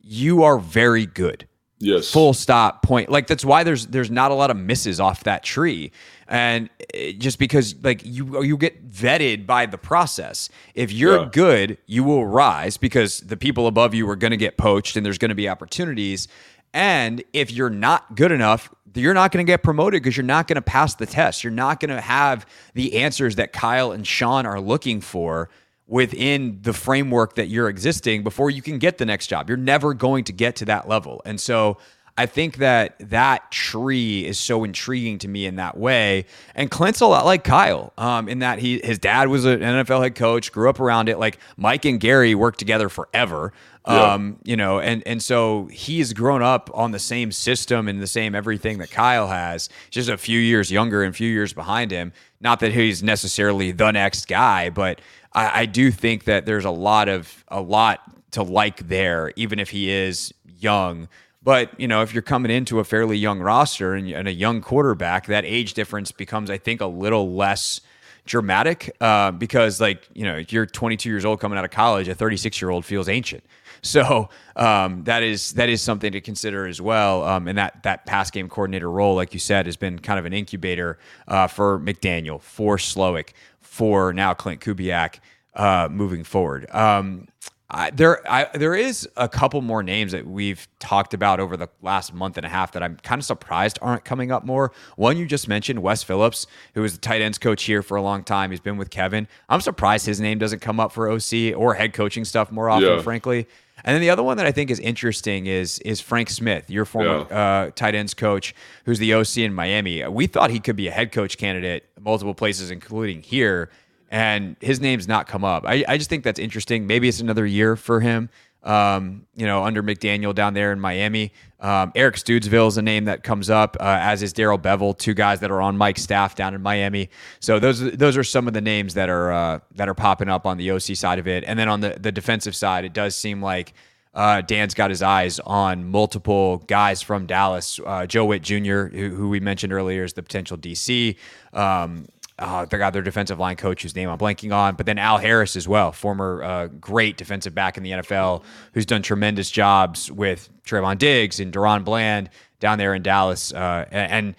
you are very good. Yes. Full stop point. Like that's why there's there's not a lot of misses off that tree. And uh, just because like you you get vetted by the process. If you're yeah. good, you will rise because the people above you are going to get poached and there's going to be opportunities. And if you're not good enough, you're not going to get promoted because you're not going to pass the test. You're not going to have the answers that Kyle and Sean are looking for within the framework that you're existing before you can get the next job. You're never going to get to that level. And so I think that that tree is so intriguing to me in that way. And Klint's a lot like Kyle, um, in that he his dad was an NFL head coach, grew up around it. Like Mike and Gary worked together forever. Um, you know, and and so he's grown up on the same system and the same everything that Kyle has, just a few years younger and a few years behind him. Not that he's necessarily the next guy, but I, I do think that there's a lot of a lot to like there, even if he is young. But you know, if you're coming into a fairly young roster and, and a young quarterback, that age difference becomes, I think, a little less dramatic uh, because, like, you know, you're 22 years old coming out of college, a 36 year old feels ancient. So um, that is that is something to consider as well. Um, and that that pass game coordinator role, like you said, has been kind of an incubator uh, for McDaniel, for Slowik, for now Klint Kubiak uh, moving forward. Um, I, there, I, there is a couple more names that we've talked about over the last month and a half that I'm kind of surprised aren't coming up more. One you just mentioned, Wes Phillips, who was the tight ends coach here for a long time. He's been with Kevin. I'm surprised his name doesn't come up for OC or head coaching stuff more often, Yeah. frankly. And then the other one that I think is interesting is is Frank Smith, your former uh, tight ends coach, who's the OC in Miami. We thought he could be a head coach candidate multiple places, including here and his name's not come up. I, I just think that's interesting. Maybe it's another year for him. Um, you know, under McDaniel down there in Miami. Um, Eric Studesville is a name that comes up, uh, as is Darrell Bevell, two guys that are on Mike's staff down in Miami. So those those are some of the names that are uh, that are popping up on the OC side of it. And then on the the defensive side, it does seem like uh, Dan's got his eyes on multiple guys from Dallas. Uh, Joe Whitt Jr., who, who we mentioned earlier, is the potential DC. Um, uh, they got their defensive line coach, whose name I'm blanking on, but then Al Harris as well, former uh, great defensive back in the NFL, who's done tremendous jobs with Trevon Diggs and DaRon Bland down there in Dallas. Uh, and, and,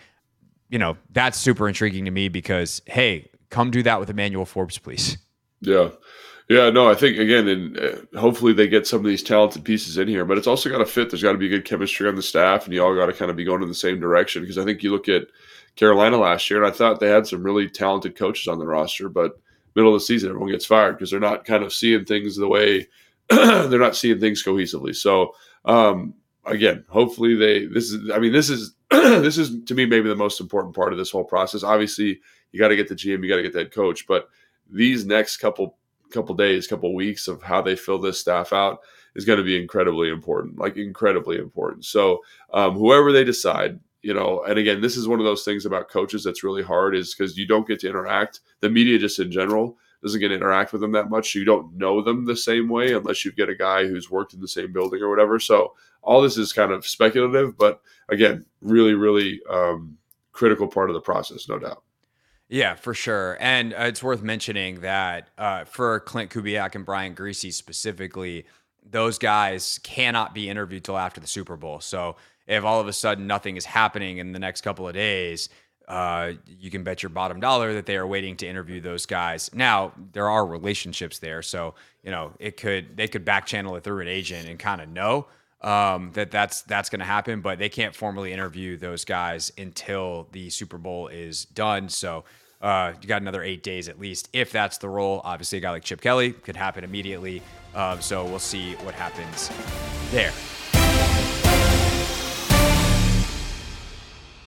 you know, that's super intriguing to me because, hey, come do that with Emmanuel Forbes, please. Yeah. Yeah, no, I think again, and uh, hopefully they get some of these talented pieces in here, but it's also got to fit. There's got to be good chemistry on the staff, and you all got to kind of be going in the same direction. Because I think you look at Carolina last year, and I thought they had some really talented coaches on the roster, but middle of the season, everyone gets fired because they're not kind of seeing things the way they're not seeing things cohesively. So, um, again, hopefully they. This is. I mean, this is this is to me maybe the most important part of this whole process. Obviously, you got to get the GM, you got to get that coach, but these next couple couple days, couple weeks of how they fill this staff out is going to be incredibly important, like incredibly important. So, um, whoever they decide, you know, and again, this is one of those things about coaches that's really hard is because you don't get to interact. The media, just in general, doesn't get to interact with them that much. You don't know them the same way unless you get a guy who's worked in the same building or whatever. So all this is kind of speculative, but again, really, really um, critical part of the process, no doubt. Yeah, for sure. And uh, it's worth mentioning that uh, for Klint Kubiak and Brian Griese specifically, those guys cannot be interviewed till after the Super Bowl. So if all of a sudden nothing is happening in the next couple of days, uh, you can bet your bottom dollar that they are waiting to interview those guys. Now there are relationships there, so you know it could they could back channel it through an agent and kind of know um, that that's that's going to happen, but they can't formally interview those guys until the Super Bowl is done. So uh, you got another eight days at least, if that's the role. Obviously, a guy like Chip Kelly could happen immediately. Um, so we'll see what happens there.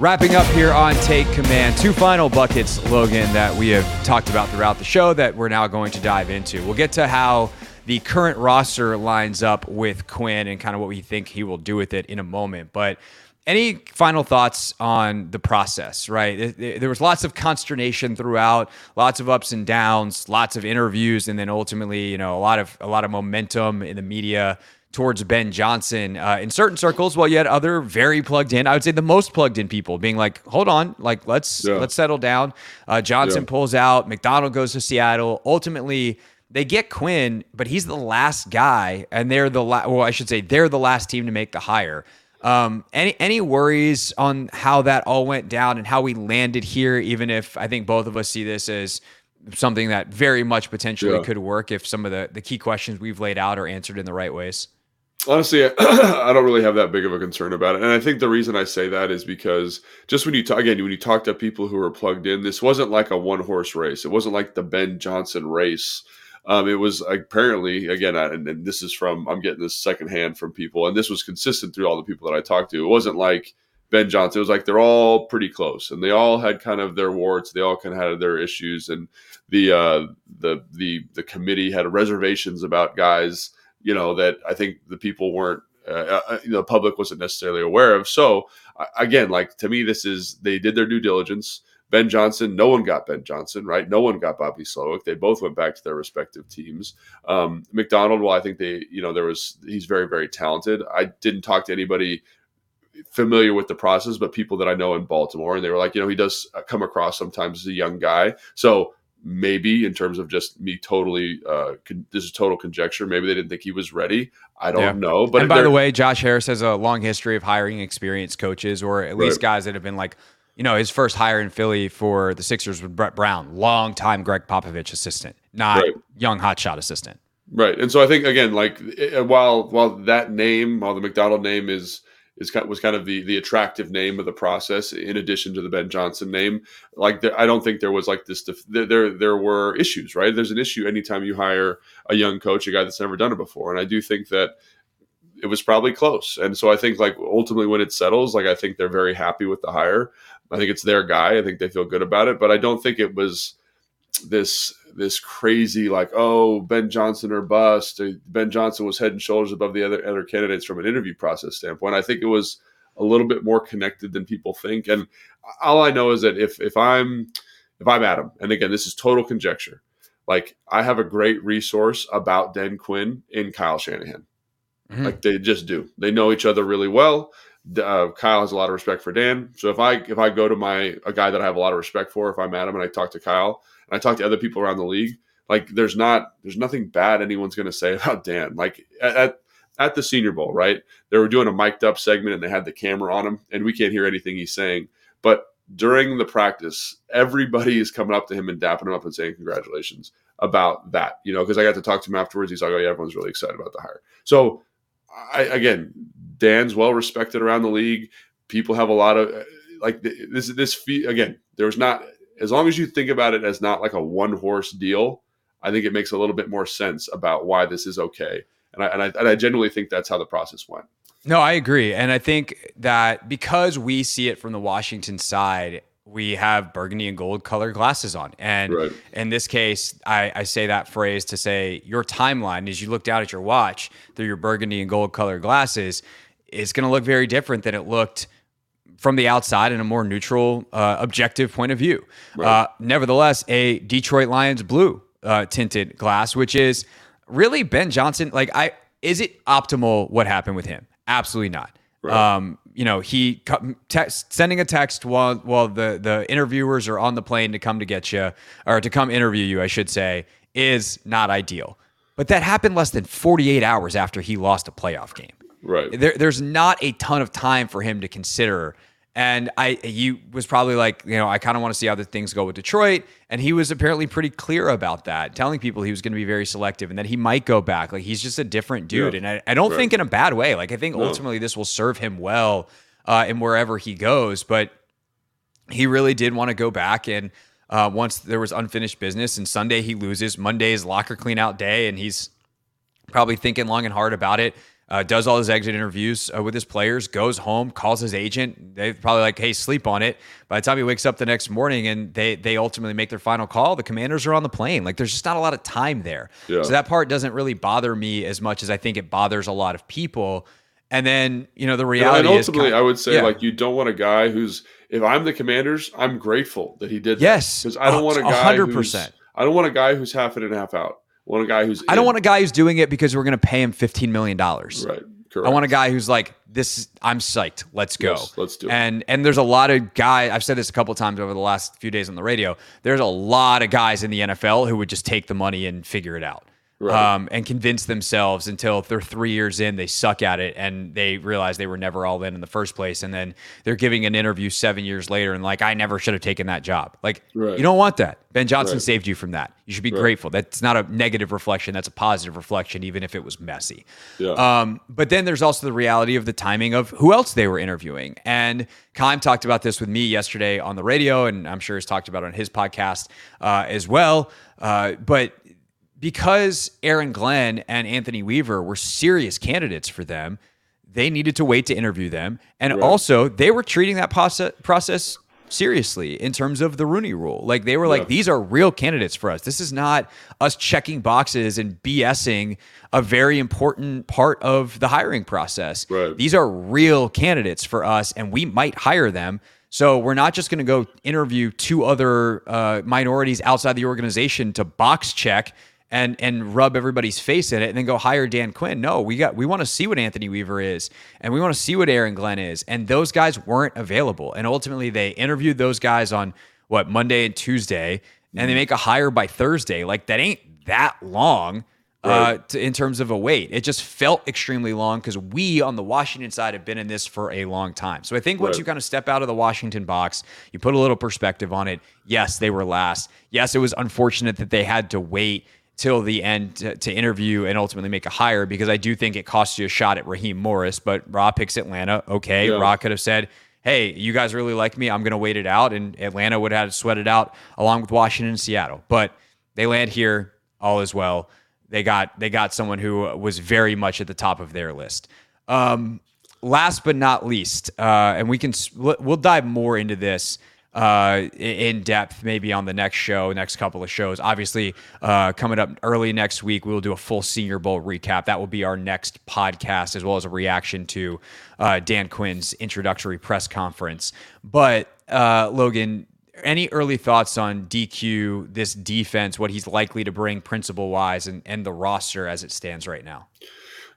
Wrapping up here on Take Command, two final buckets, Logan, that we have talked about throughout the show that we're now going to dive into. We'll get to how the current roster lines up with Quinn and kind of what we think he will do with it in a moment. But any final thoughts on the process, right? There was lots of consternation throughout, lots of ups and downs, lots of interviews, and then ultimately, you know, a lot of a lot of momentum in the media towards Ben Johnson uh, in certain circles, while yet other very plugged in. I would say the most plugged in people being like, "Hold on, like let's Yeah. let's settle down." Uh, Johnson Yeah. pulls out. Macdonald goes to Seattle. Ultimately, they get Quinn, but he's the last guy, and they're the la- well, I should say they're the last team to make the hire. Um, any any worries on how that all went down and how we landed here? Even if I think both of us see this as something that very much potentially Yeah. could work if some of the the key questions we've laid out are answered in the right ways. Honestly, I don't really have that big of a concern about it. And I think the reason I say that is because just when you talk again, when you talk to people who are plugged in, this wasn't like a one horse race. It wasn't like the Ben Johnson race. Um, it was apparently again, I- and, and this is from I'm getting this secondhand from people, and this was consistent through all the people that I talked to. It wasn't like Ben Johnson. It was like they're all pretty close, and they all had kind of their warts. They all kind of had their issues, and the uh, the the the committee had reservations about guys you know that I think the people weren't uh, uh, the public wasn't necessarily aware of. So uh, again, like to me, this is they did their due diligence. Ben Johnson, no one got Ben Johnson, right? No one got Bobby Slowik. They both went back to their respective teams. Um, Macdonald, well, I think they, you know, there was he's very, very talented. I didn't talk to anybody familiar with the process, but people that I know in Baltimore, and they were like, you know, he does come across sometimes as a young guy. So maybe in terms of just me totally, uh, con- this is total conjecture. Maybe they didn't think he was ready. I don't Yeah. know. But and by the way, Josh Harris has a long history of hiring experienced coaches, or at least Right. guys that have been like, you know, his first hire in Philly for the Sixers with Brett Brown, long time Gregg Popovich assistant, not Right. young hotshot assistant. Right, and so I think again, like eh, while while that name, while the Macdonald name is is kind was kind of the the attractive name of the process, in addition to the Ben Johnson name, like I don't think there was like this. def- There there there were issues, right? There's an issue anytime you hire a young coach, a guy that's never done it before, and I do think that it was probably close. And so I think like ultimately when it settles, like I think they're very happy with the hire. I think it's their guy. I think they feel good about it, but I don't think it was this this crazy like oh Ben Johnson or bust. Ben Johnson was head and shoulders above the other other candidates from an interview process standpoint. I think it was a little bit more connected than people think. And all I know is that if if I'm if I'm Adam, and again this is total conjecture, like I have a great resource about Dan Quinn in Kyle Shanahan. Mhm. Like they just do. They know each other really well. Uh, Kyle has a lot of respect for Dan. So if I if I go to my a guy that I have a lot of respect for, if I'm Adam and I talk to Kyle and I talk to other people around the league, like there's not there's nothing bad anyone's going to say about Dan. Like at, at the Senior Bowl, right? They were doing a mic'd up segment and they had the camera on him, and we can't hear anything he's saying. But during the practice, everybody is coming up to him and dapping him up and saying congratulations about that. You know, because I got to talk to him afterwards. He's like, "Oh yeah, everyone's really excited about the hire." So, I, again, Dan's well respected around the league. People have a lot of like this. This fee again. There's not as long as you think about it as not like a one horse deal. I think it makes a little bit more sense about why this is okay. And I, and I and I genuinely think that's how the process went. No, I agree. And I think that because we see it from the Washington side, we have burgundy and gold colored glasses on. And Right. in this case, I, I say that phrase to say your timeline as you look down at your watch through your burgundy and gold colored glasses is going to look very different than it looked from the outside in a more neutral, uh, objective point of view. Uh, nevertheless, a Detroit Lions blue uh, tinted glass, which is really Ben Johnson. Like, I is it optimal what happened with him? Absolutely not. Um, you know, he text, sending a text while while the the interviewers are on the plane to come to get you or to come interview you, I should say, is not ideal. But that happened less than 48 hours after he lost a playoff game Right. there, there's not a ton of time for him to consider. And I, he was probably like, you know, I kind of want to see how the things go with Detroit. And he was apparently pretty clear about that, telling people he was going to be very selective and that he might go back. Like he's just a different dude. Yeah. And I, I don't Right. think in a bad way. Like I think No. ultimately this will serve him well uh, in wherever he goes. But he really did want to go back and uh, once there was unfinished business and Sunday he loses, Monday is locker clean out day and he's probably thinking long and hard about it. Uh, does all his exit interviews uh, with his players, goes home, calls his agent. They probably like, hey, sleep on it. By the time he wakes up the next morning and they they ultimately make their final call, the commanders are on the plane. Like there's just not a lot of time there. Yeah. So that part doesn't really bother me as much as I think it bothers a lot of people. And then, you know, the reality and is ultimately, kind- I would say Yeah. like you don't want a guy who's. If I'm the Commanders, I'm grateful that he did. Yes. because I don't want a guy. hundred who's- percent. I don't want a guy who's half in and half out. I want a guy who's. I don't in. want a guy who's doing it because we're going to pay him $15 million. Right. Correct. I want a guy who's like, this. I'm psyched. Let's go. Yes, let's do it. And and there's a lot of guys. I've said this a couple times over the last few days on the radio. There's a lot of guys in the NFL who would just take the money and figure it out. Right. Um, and convince themselves until they're three years in, they suck at it and they realize they were never all in in the first place. And then they're giving an interview seven years later and like, I never should have taken that job. Like, Right. you don't want that. Ben Johnson Right. saved you from that. You should be grateful. That's not a negative reflection. That's a positive reflection, even if it was messy. Yeah. Um, but then there's also the reality of the timing of who else they were interviewing. And Kime talked about this with me yesterday on the radio, and I'm sure he's talked about it on his podcast uh, as well. Uh, but because Aaron Glenn and Anthony Weaver were serious candidates for them, they needed to wait to interview them. And Right. also, they were treating that process, process seriously in terms of the Rooney rule. Like, they were like, these are real candidates for us. This is not us checking boxes and BSing a very important part of the hiring process. Right. These are real candidates for us, and we might hire them. So we're not just going to go interview two other uh, minorities outside the organization to box check and and rub everybody's face in it and then go hire Dan Quinn. No, we got we want to see what Anthony Weaver is and we want to see what Aaron Glenn is. And those guys weren't available. And ultimately they interviewed those guys on what Monday and Tuesday and they make a hire by Thursday. Like that ain't that long. Uh, Right. uh, to, in terms of a wait. It just felt extremely long because we on the Washington side have been in this for a long time. So I think once Right. you kind of step out of the Washington box, you put a little perspective on it. Yes, they were last. Yes, it was unfortunate that they had to wait till the end to, to interview and ultimately make a hire because I do think it costs you a shot at Raheem Morris. But Raw picks Atlanta. Okay, Yeah. Raw could have said. Hey, you guys really like me. I'm going to wait it out. And Atlanta would have had to sweat it out along with Washington and Seattle. But they land here. All is well they got they got someone who was very much at the top of their list. Um, last but not least, uh, and we can we'll dive more into this uh, in depth maybe on the next show, next couple of shows. Obviously, uh, coming up early next week, we will do a full Senior Bowl recap. That will be our next podcast, as well as a reaction to uh, Dan Quinn's introductory press conference. But uh, Logan, any early thoughts on DQ, this defense, what he's likely to bring principle wise, and, and the roster as it stands right now?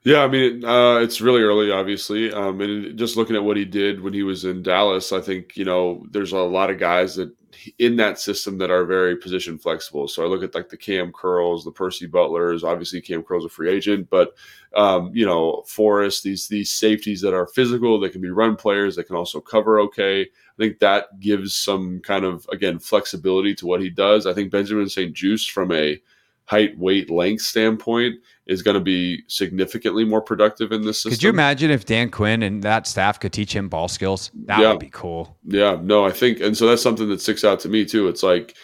Yeah, I mean, uh, it's really early, obviously. Um, and just looking at what he did when he was in Dallas, I think you know there's a lot of guys that in that system that are very position flexible. So I look at like the Kam Curls, the Percy Butlers. Obviously, Kam Curls a free agent, but um, you know, Forrest, these these safeties that are physical, they can be run players, they can also cover okay. I think that gives some kind of again flexibility to what he does. I think Benjamin St-Juste from a height, weight, length standpoint is going to be significantly more productive in this system. Could you imagine if Dan Quinn and that staff could teach him ball skills? That Yeah. would be cool. Yeah, no, I think, and so that's something that sticks out to me too. It's like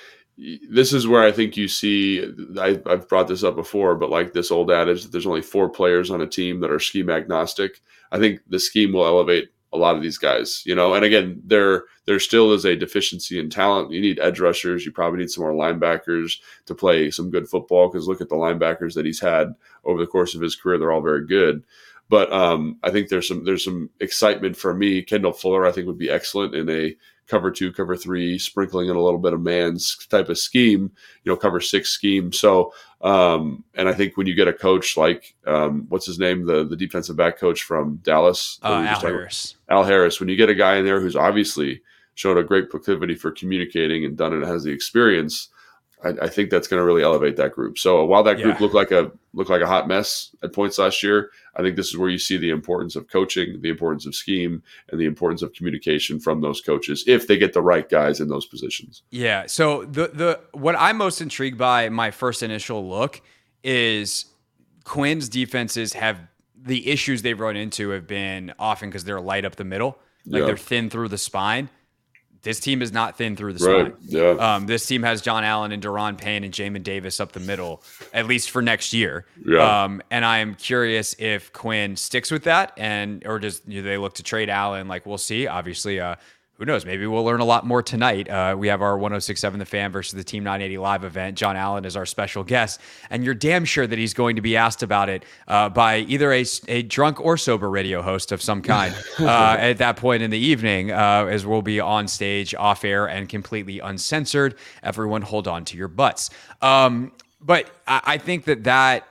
this is where I think you see. I, I've brought this up before, but like this old adage that there's only four players on a team that are scheme agnostic. I think the scheme will elevate a lot of these guys, you know. And again, there there still is a deficiency in talent. You need edge rushers. You probably need some more linebackers to play some good football. Because look at the linebackers that he's had over the course of his career; they're all very good. But um, I think there's some there's some excitement for me. Kendall Fuller, I think, would be excellent in a cover two, cover three, sprinkling in a little bit of man's type of scheme, you know, cover six scheme. So, um, and I think when you get a coach like, um, what's his name, the the defensive back coach from Dallas, Uh, Al Harris. Al Harris, when you get a guy in there who's obviously shown a great proclivity for communicating and done it has the experience, I, I think that's going to really elevate that group. So while that group Yeah. looked like a looked like a hot mess at points last year, I think this is where you see the importance of coaching, the importance of scheme, and the importance of communication from those coaches if they get the right guys in those positions. Yeah. So the the what I'm most intrigued by my first initial look is Quinn's defenses have the issues they've run into have been often because they're light up the middle, like Yeah. they're thin through the spine. This team is not thin through the Right. spine. Yeah. Um, this team has John Allen and Daron Payne and Jamin Davis up the middle, at least for next year. Yeah. Um, and I'm curious if Quinn sticks with that, and or does do they look to trade Allen? Like we'll see. Obviously, uh, who knows? Maybe we'll learn a lot more tonight. Uh, we have our 1067 The Fan versus the Team 980 live event. John Allen is our special guest, and you're damn sure that he's going to be asked about it uh, by either a, a drunk or sober radio host of some kind uh, at that point in the evening, uh, as we'll be on stage, off air, and completely uncensored. Everyone, hold on to your butts. Um, but I, I think that that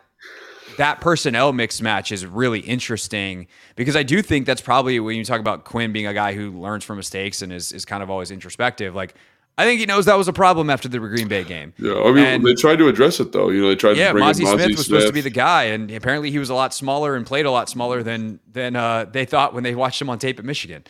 that personnel mix match is really interesting because I do think that's probably when you talk about Quinn being a guy who learns from mistakes and is, is kind of always introspective. Like, I think he knows that was a problem after the Green Bay game. Yeah, I mean, And- they tried to address it though. You know, they tried yeah, to bring Mazi in Mazi Smith was supposed to be the guy, and apparently he was a lot smaller and played a lot smaller than than uh, they thought when they watched him on tape at Michigan.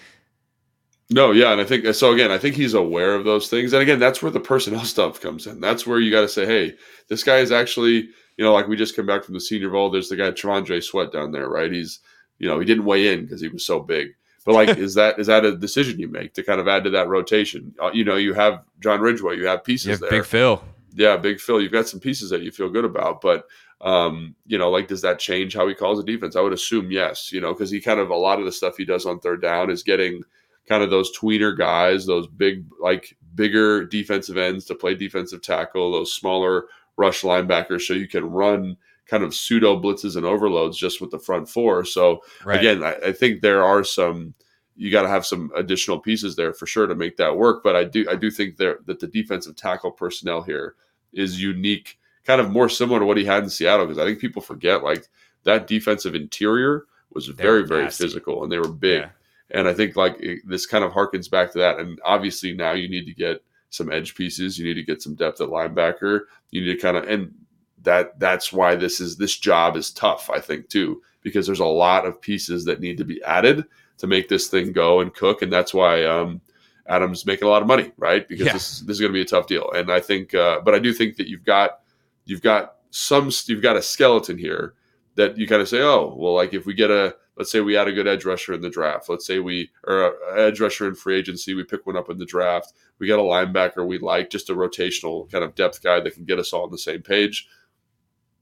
No, yeah, and I think so. Again, I think he's aware of those things, and again, that's where the personnel stuff comes in. That's where you got to say, "Hey, this guy is actually," you know, like we just came back from the Senior Bowl. There's the guy T'Vondre Sweat down there, right? He's, you know, he didn't weigh in because he was so big. But like, is that is that a decision you make to kind of add to that rotation? Uh, you know, you have John Ridgeway, you have pieces You have there. Big Phil. yeah, Big Phil, you've got some pieces that you feel good about, but um, you know, like does that change how he calls the defense? I would assume yes, you know, because he kind of a lot of the stuff he does on third down is getting kind of those tweener guys, those big like bigger defensive ends to play defensive tackle, those smaller rush linebackers, so you can run kind of pseudo blitzes and overloads just with the front four. So Right. again, I, I think there are some you got to have some additional pieces there for sure to make that work. But I do I do think there that the defensive tackle personnel here is unique, kind of more similar to what he had in Seattle because I think people forget like that defensive interior was very very physical and they were big. Yeah. And I think like it, this kind of harkens back to that. And obviously now you need to get some edge pieces. You need to get some depth at linebacker. You need to kind of and that that's why this is this job is tough. I think too because there's a lot of pieces that need to be added to make this thing go and cook. And that's why um, Adam's making a lot of money, right? Because yeah. this, this is going to be a tough deal. And I think, uh, but I do think that you've got you've got some you've got a skeleton here that you kind of say, oh, well, like if we get a let's say we add a good edge rusher in the draft. Let's say we or a edge rusher in free agency, we pick one up in the draft. We got a linebacker we like, just a rotational kind of depth guy that can get us all on the same page.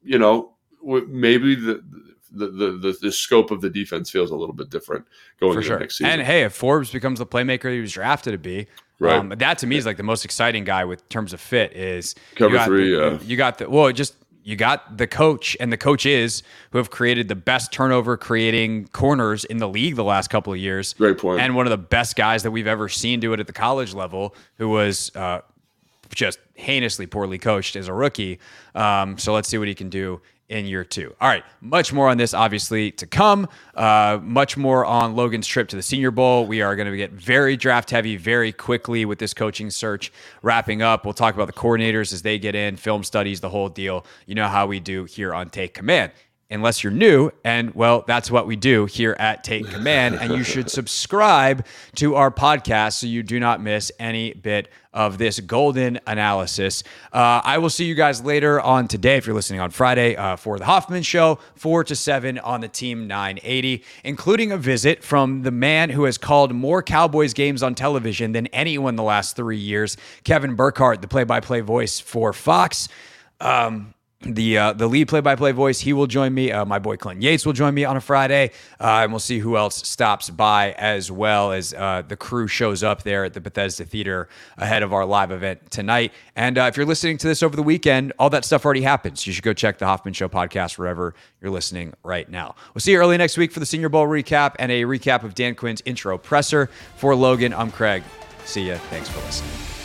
You know, maybe the the, the, the, scope of the defense feels a little bit different going For into sure. next season. And hey, if Forbes becomes the playmaker he was drafted to be, right. Um, that to me is like the most exciting guy with terms of fit is cover three. The, yeah, you got the well, just you got the coach and the coaches who have created the best turnover creating corners in the league the last couple of years. Great point. And one of the best guys that we've ever seen do it at the college level, who was. Uh, just heinously poorly coached as a rookie. Um, so let's see what he can do in year two. All right, much more on this obviously to come. Uh, much more on Logan's trip to the Senior Bowl. We are going to get very draft heavy very quickly with this coaching search wrapping up. We'll talk about the coordinators as they get in, film studies, the whole deal. You know how we do here on Take Command unless you're new. And well, that's what we do here at Take Command. And you should subscribe to our podcast so you do not miss any bit of this golden analysis. Uh, I will see you guys later on today if you're listening on Friday uh, for the Hoffman Show, 4 to 7 on the Team 980, including a visit from the man who has called more Cowboys games on television than anyone the last three years, Kevin Burkhardt, the play by play voice for Fox. Um, the uh, the lead play by play voice. He will join me. Uh, my boy Clint Yates will join me on a Friday, uh, and we'll see who else stops by as well as uh, the crew shows up there at the Bethesda Theater ahead of our live event tonight. And uh, if you're listening to this over the weekend, all that stuff already happens. You should go check the Hoffman Show podcast wherever you're listening right now. We'll see you early next week for the Senior Bowl recap and a recap of Dan Quinn's intro presser. For Logan, I'm Craig. See ya. Thanks for listening.